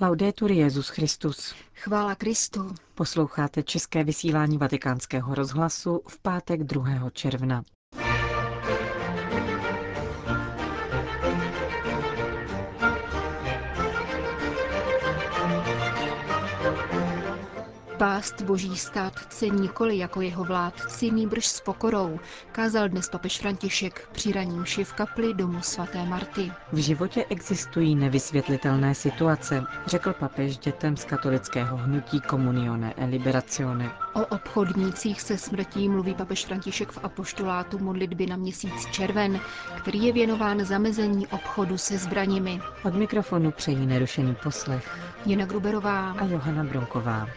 Laudetur Jezus Christus. Chvála Kristu. Posloucháte české vysílání Vatikánského rozhlasu v pátek 2. června. Pást boží státce nikoli jako jeho vládci, nýbrž s pokorou, kázal dnes papež František při raním v kapli domu svaté Marty. V životě existují nevysvětlitelné situace, řekl papež dětem z katolického hnutí Comunione e Liberazione. O obchodnících se smrtí mluví papež František v apoštolátu modlitby na měsíc červen, který je věnován zamezení obchodu se zbraněmi. Od mikrofonu přejí nerušený poslech Jana Gruberová a Johana Bronková.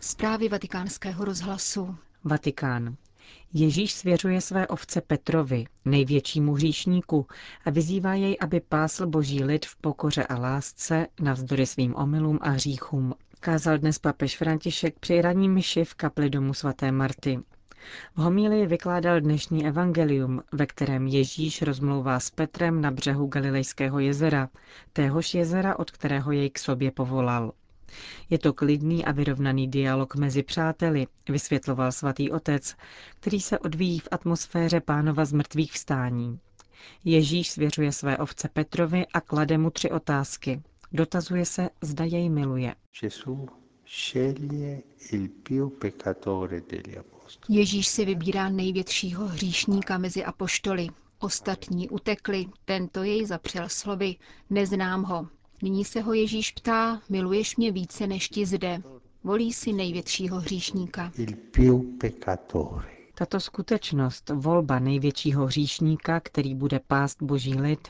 Zprávy vatikánského rozhlasu. Vatikán. Ježíš svěřuje své ovce Petrovi, největšímu hříšníku, a vyzývá jej, aby pásl boží lid v pokoře a lásce navzdory svým omylům a hříchům. Kázal dnes papež František při raní myši v kapli domu svaté Marty. V homílii vykládal dnešní evangelium, ve kterém Ježíš rozmlouvá s Petrem na břehu Galilejského jezera, téhož jezera, od kterého jej k sobě povolal. Je to klidný a vyrovnaný dialog mezi přáteli, vysvětloval svatý otec, který se odvíjí v atmosféře pánova z mrtvých vstání. Ježíš svěřuje své ovce Petrovi a klade mu tři otázky. Dotazuje se, zda jej miluje. Ježíš si vybírá největšího hříšníka mezi apoštoly. Ostatní utekli, tento jej zapřel slovy, neznám ho. Nyní se ho Ježíš ptá, miluješ mě více než ti zde. Volí si největšího hříšníka. Tato skutečnost, volba největšího hříšníka, který bude pást boží lid,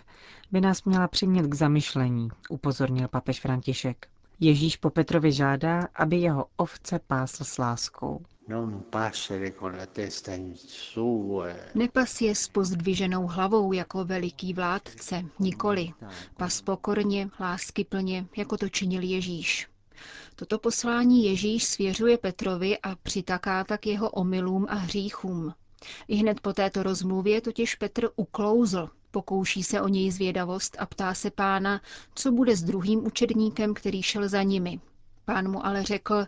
by nás měla přimět k zamyšlení, upozornil papež František. Ježíš po Petrovi žádá, aby jeho ovce pásl s láskou. Nepas je s pozdviženou hlavou jako veliký vládce, nikoli. Pas pokorně, láskyplně, jako to činil Ježíš. Toto poslání Ježíš svěřuje Petrovi a přitaká tak jeho omylům a hříchům. I hned po této rozmluvě totiž Petr uklouzl, pokouší se o něj zvědavost a ptá se pána, co bude s druhým učedníkem, který šel za nimi. Pán mu ale řekl,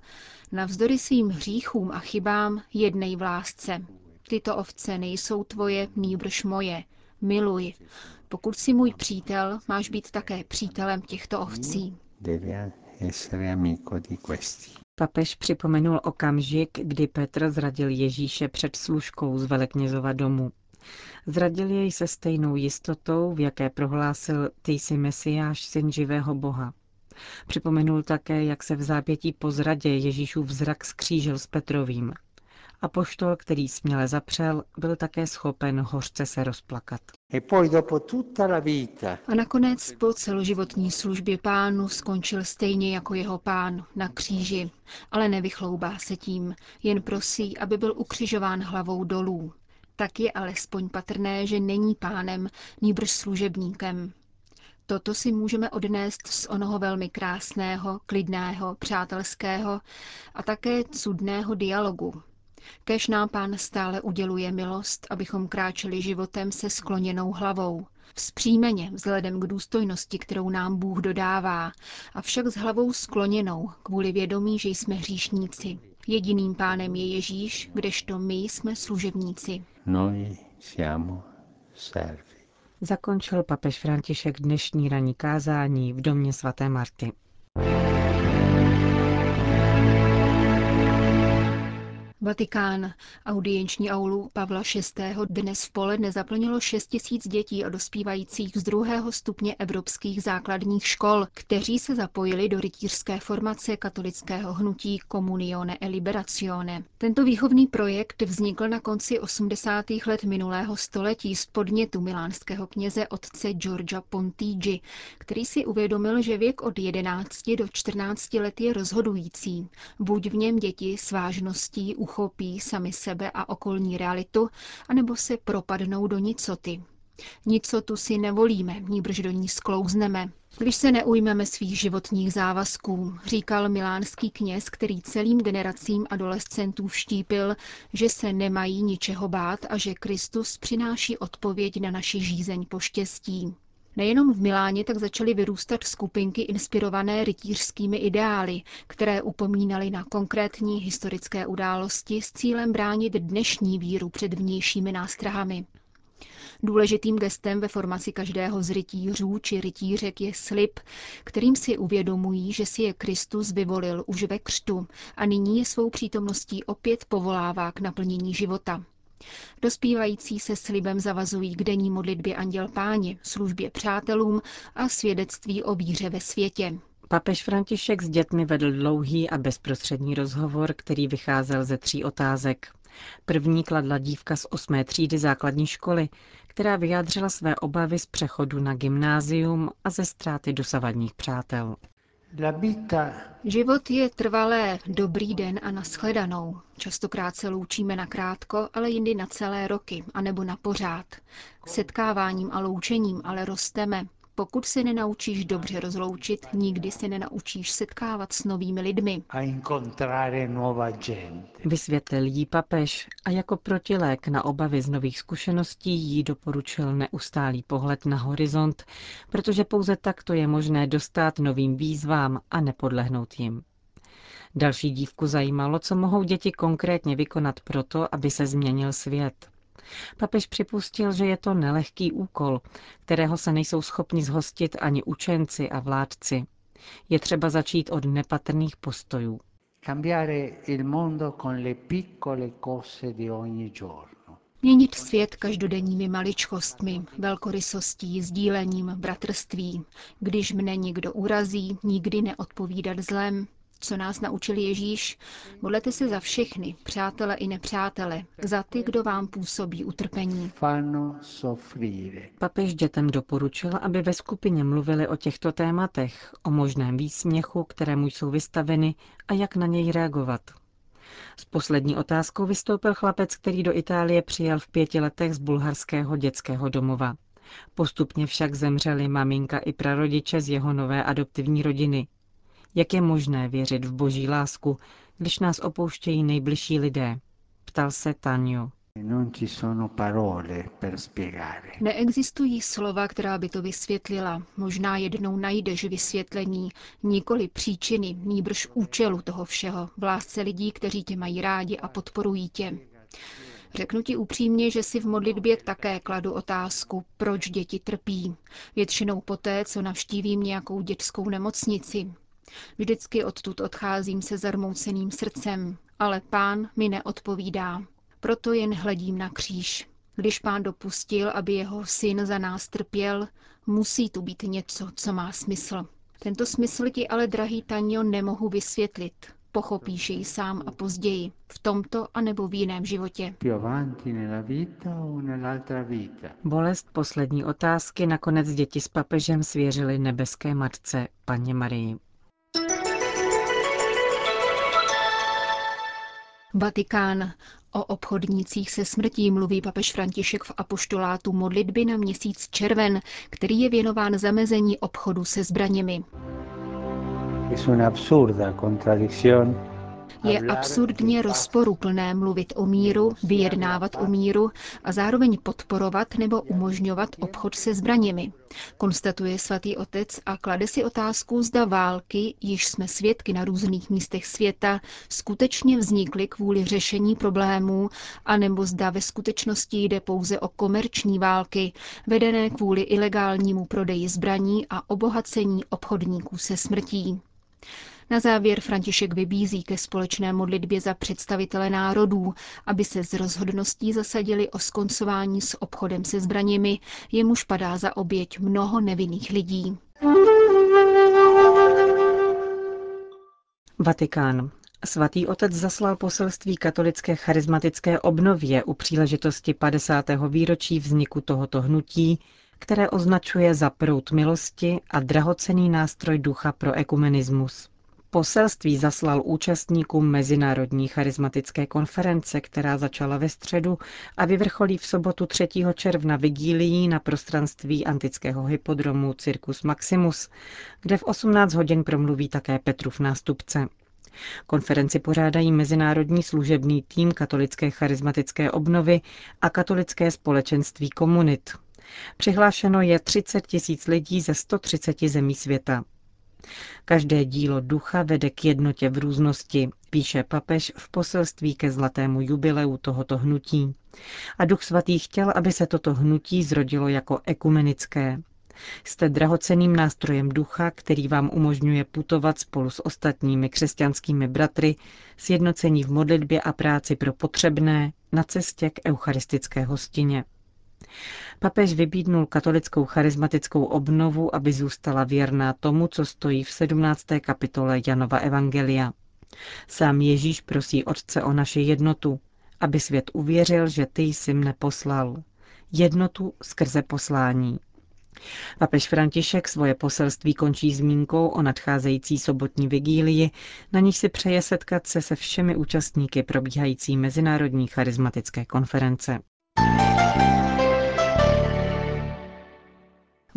navzdory svým hříchům a chybám jednej v lásce. Tyto ovce nejsou tvoje, nýbrž moje. Miluj. Pokud jsi můj přítel, máš být také přítelem těchto ovcí. Papež připomenul okamžik, kdy Petr zradil Ježíše před služkou z veleknězova domu. Zradil jej se stejnou jistotou, v jaké prohlásil, ty jsi mesiáš, syn živého Boha. Připomenul také, jak se v zápětí po zradě Ježíšův zrak skřížil s Petrovým. A poštol, který směle zapřel, byl také schopen hořce se rozplakat. E A nakonec po celoživotní službě pánu skončil stejně jako jeho pán na kříži, ale nevychloubá se tím, jen prosí, aby byl ukřižován hlavou dolů. Tak je alespoň patrné, že není pánem, nýbrž služebníkem. Toto si můžeme odnést z onoho velmi krásného, klidného, přátelského a také cudného dialogu. Kež nám pán stále uděluje milost, abychom kráčeli životem se skloněnou hlavou, vzpřímeně vzhledem k důstojnosti, kterou nám Bůh dodává, avšak s hlavou skloněnou kvůli vědomí, že jsme hříšníci. Jediným pánem je Ježíš, kdežto my jsme služebníci. Noi siamo servi zakončil papež František dnešní ranní kázání v domě svaté Marty. Vatikán. Audienční aulu Pavla VI. dnes v poledne zaplnilo 6 tisíc dětí a dospívajících z druhého stupně evropských základních škol, kteří se zapojili do rytířské formace katolického hnutí Comunione e Liberazione. Tento výchovný projekt vznikl na konci 80. let minulého století z podnětu milánského kněze otce Georgia Pontigi, který si uvědomil, že věk od 11 do 14 let je rozhodující. Buď v něm děti s vážností, uchopí sami sebe a okolní realitu, anebo se propadnou do nicoty. Nicotu si nevolíme, níbrž do ní sklouzneme. Když se neujmeme svých životních závazků, říkal milánský kněz, který celým generacím adolescentů vštípil, že se nemají ničeho bát a že Kristus přináší odpověď na naši žízeň po štěstí. Nejenom v Miláně tak začaly vyrůstat skupinky inspirované rytířskými ideály, které upomínaly na konkrétní historické události s cílem bránit dnešní víru před vnějšími nástrahami. Důležitým gestem ve formaci každého z rytířů či rytířek je slib, kterým si uvědomují, že si je Kristus vyvolil už ve křtu a nyní je svou přítomností opět povolává k naplnění života. Dospívající se slibem zavazují k denní modlitbě Anděl Páně, službě přátelům a svědectví o víře ve světě. Papež František s dětmi vedl dlouhý a bezprostřední rozhovor, který vycházel ze tří otázek. První kladla dívka z osmé třídy základní školy, která vyjádřila své obavy z přechodu na gymnázium a ze ztráty dosavadních přátel. Život je trvalé, dobrý den a nashledanou. Častokrát se loučíme na krátko, ale jindy na celé roky, anebo na pořád. Setkáváním a loučením ale rosteme, pokud se nenaučíš dobře rozloučit, nikdy se nenaučíš setkávat s novými lidmi. Vysvětlil jí papež a jako protilék na obavy z nových zkušeností jí doporučil neustálý pohled na horizont, protože pouze takto je možné dostat novým výzvám a nepodlehnout jim. Další dívku zajímalo, co mohou děti konkrétně vykonat proto, aby se změnil svět. Papež připustil, že je to nelehký úkol, kterého se nejsou schopni zhostit ani učenci a vládci. Je třeba začít od nepatrných postojů. Měnit svět každodenními maličkostmi, velkorysostí, sdílením, bratrství. Když mne někdo urazí, nikdy neodpovídat zlem, co nás naučil Ježíš, modlete se za všechny, přátele i nepřátele, za ty, kdo vám působí utrpení. Papež dětem doporučil, aby ve skupině mluvili o těchto tématech, o možném výsměchu, kterému jsou vystaveny a jak na něj reagovat. S poslední otázkou vystoupil chlapec, který do Itálie přijel v pěti letech z bulharského dětského domova. Postupně však zemřeli maminka i prarodiče z jeho nové adoptivní rodiny. Jak je možné věřit v boží lásku, když nás opouštějí nejbližší lidé? Ptal se Tanjo. Neexistují slova, která by to vysvětlila. Možná jednou najdeš vysvětlení, nikoli příčiny, nýbrž účelu toho všeho, v lásce lidí, kteří tě mají rádi a podporují tě. Řeknu ti upřímně, že si v modlitbě také kladu otázku, proč děti trpí. Většinou poté, co navštívím nějakou dětskou nemocnici. Vždycky odtud odcházím se zarmouceným srdcem, ale pán mi neodpovídá. Proto jen hledím na kříž. Když pán dopustil, aby jeho syn za nás trpěl, musí tu být něco, co má smysl. Tento smysl ti ale, drahý Tanjo, nemohu vysvětlit. Pochopíš jej sám a později, v tomto a nebo v jiném životě. Bolest poslední otázky nakonec děti s papežem svěřili nebeské matce, paně Marii. Vatikán. O obchodnících se smrtí mluví papež František v apoštolátu modlitby na měsíc červen, který je věnován zamezení obchodu se zbraněmi. Absurda je absurdně rozporuplné mluvit o míru, vyjednávat o míru a zároveň podporovat nebo umožňovat obchod se zbraněmi. Konstatuje svatý otec a klade si otázku, zda války, již jsme svědky na různých místech světa, skutečně vznikly kvůli řešení problémů, anebo zda ve skutečnosti jde pouze o komerční války, vedené kvůli ilegálnímu prodeji zbraní a obohacení obchodníků se smrtí. Na závěr František vybízí ke společné modlitbě za představitele národů, aby se z rozhodností zasadili o skoncování s obchodem se zbraněmi, jemuž padá za oběť mnoho nevinných lidí. Vatikán. Svatý otec zaslal poselství katolické charismatické obnově u příležitosti 50. výročí vzniku tohoto hnutí, které označuje za prout milosti a drahocený nástroj ducha pro ekumenismus. Poselství zaslal účastníkům Mezinárodní charismatické konference, která začala ve středu a vyvrcholí v sobotu 3. června vigílií na prostranství antického hypodromu Circus Maximus, kde v 18 hodin promluví také Petrův nástupce. Konferenci pořádají Mezinárodní služebný tým Katolické charismatické obnovy a Katolické společenství komunit. Přihlášeno je 30 tisíc lidí ze 130 zemí světa. Každé dílo ducha vede k jednotě v různosti, píše papež v poselství ke zlatému jubileu tohoto hnutí. A duch svatý chtěl, aby se toto hnutí zrodilo jako ekumenické. Jste drahoceným nástrojem ducha, který vám umožňuje putovat spolu s ostatními křesťanskými bratry, sjednocení v modlitbě a práci pro potřebné na cestě k eucharistické hostině. Papež vybídnul katolickou charismatickou obnovu, aby zůstala věrná tomu, co stojí v 17. kapitole Janova Evangelia. Sám Ježíš prosí Otce o naši jednotu, aby svět uvěřil, že ty jsi mne poslal. Jednotu skrze poslání. Papež František svoje poselství končí zmínkou o nadcházející sobotní vigílii, na níž si přeje setkat se se všemi účastníky probíhající Mezinárodní charismatické konference.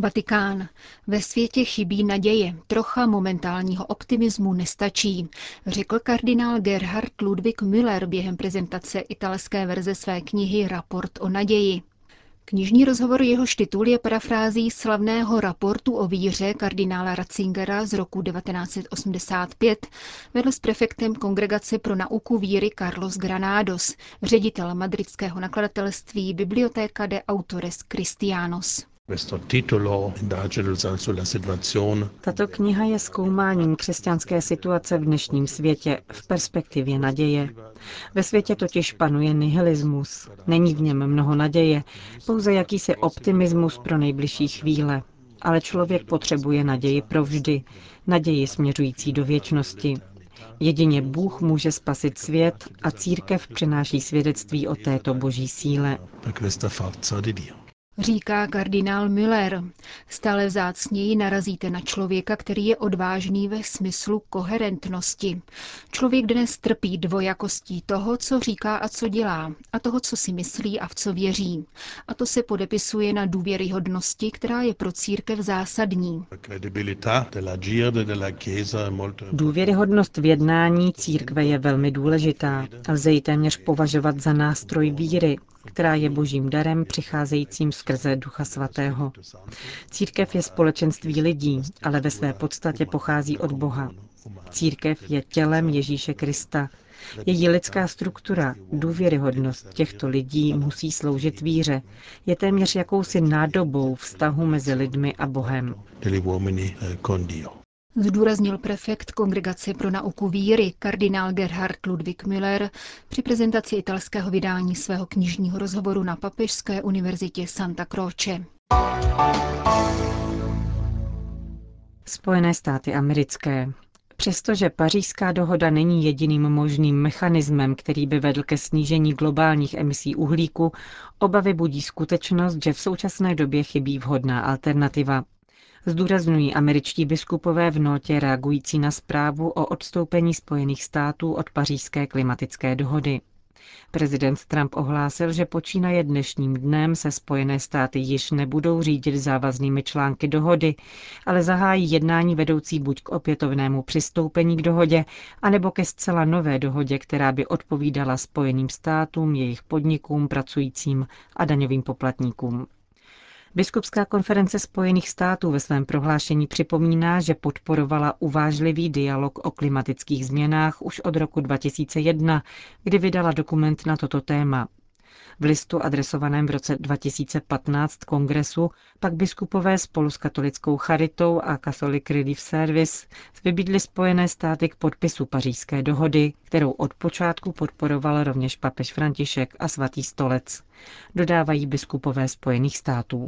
Vatikán. Ve světě chybí naděje, trocha momentálního optimismu nestačí, řekl kardinál Gerhard Ludwig Müller během prezentace italské verze své knihy Raport o naději. Knižní rozhovor jehož titul je parafrází slavného raportu o víře kardinála Ratzingera z roku 1985, vedl s prefektem Kongregace pro nauku víry Carlos Granados, ředitel madridského nakladatelství Biblioteca de Autores Christianos. Tato kniha je zkoumáním křesťanské situace v dnešním světě v perspektivě naděje. Ve světě totiž panuje nihilismus. Není v něm mnoho naděje, pouze jakýsi optimismus pro nejbližší chvíle. Ale člověk potřebuje naději provždy, naději směřující do věčnosti. Jedině Bůh může spasit svět a církev přináší svědectví o této boží síle říká kardinál Müller. Stále vzácněji narazíte na člověka, který je odvážný ve smyslu koherentnosti. Člověk dnes trpí dvojakostí toho, co říká a co dělá, a toho, co si myslí a v co věří. A to se podepisuje na důvěryhodnosti, která je pro církev zásadní. Důvěryhodnost v jednání církve je velmi důležitá. Lze ji téměř považovat za nástroj víry, která je božím darem přicházejícím skrze Ducha Svatého. Církev je společenství lidí, ale ve své podstatě pochází od Boha. Církev je tělem Ježíše Krista. Její lidská struktura, důvěryhodnost těchto lidí musí sloužit víře. Je téměř jakousi nádobou vztahu mezi lidmi a Bohem zdůraznil prefekt Kongregace pro nauku víry kardinál Gerhard Ludwig Müller při prezentaci italského vydání svého knižního rozhovoru na Papežské univerzitě Santa Croce. Spojené státy americké. Přestože pařížská dohoda není jediným možným mechanismem, který by vedl ke snížení globálních emisí uhlíku, obavy budí skutečnost, že v současné době chybí vhodná alternativa zdůrazňují američtí biskupové v notě reagující na zprávu o odstoupení Spojených států od pařížské klimatické dohody. Prezident Trump ohlásil, že počínaje dnešním dnem se Spojené státy již nebudou řídit závaznými články dohody, ale zahájí jednání vedoucí buď k opětovnému přistoupení k dohodě, anebo ke zcela nové dohodě, která by odpovídala Spojeným státům, jejich podnikům, pracujícím a daňovým poplatníkům. Biskupská konference Spojených států ve svém prohlášení připomíná, že podporovala uvážlivý dialog o klimatických změnách už od roku 2001, kdy vydala dokument na toto téma. V listu adresovaném v roce 2015 kongresu pak biskupové spolu s katolickou charitou a Catholic Relief Service vybídli Spojené státy k podpisu pařížské dohody, kterou od počátku podporoval rovněž papež František a svatý stolec. Dodávají biskupové Spojených států.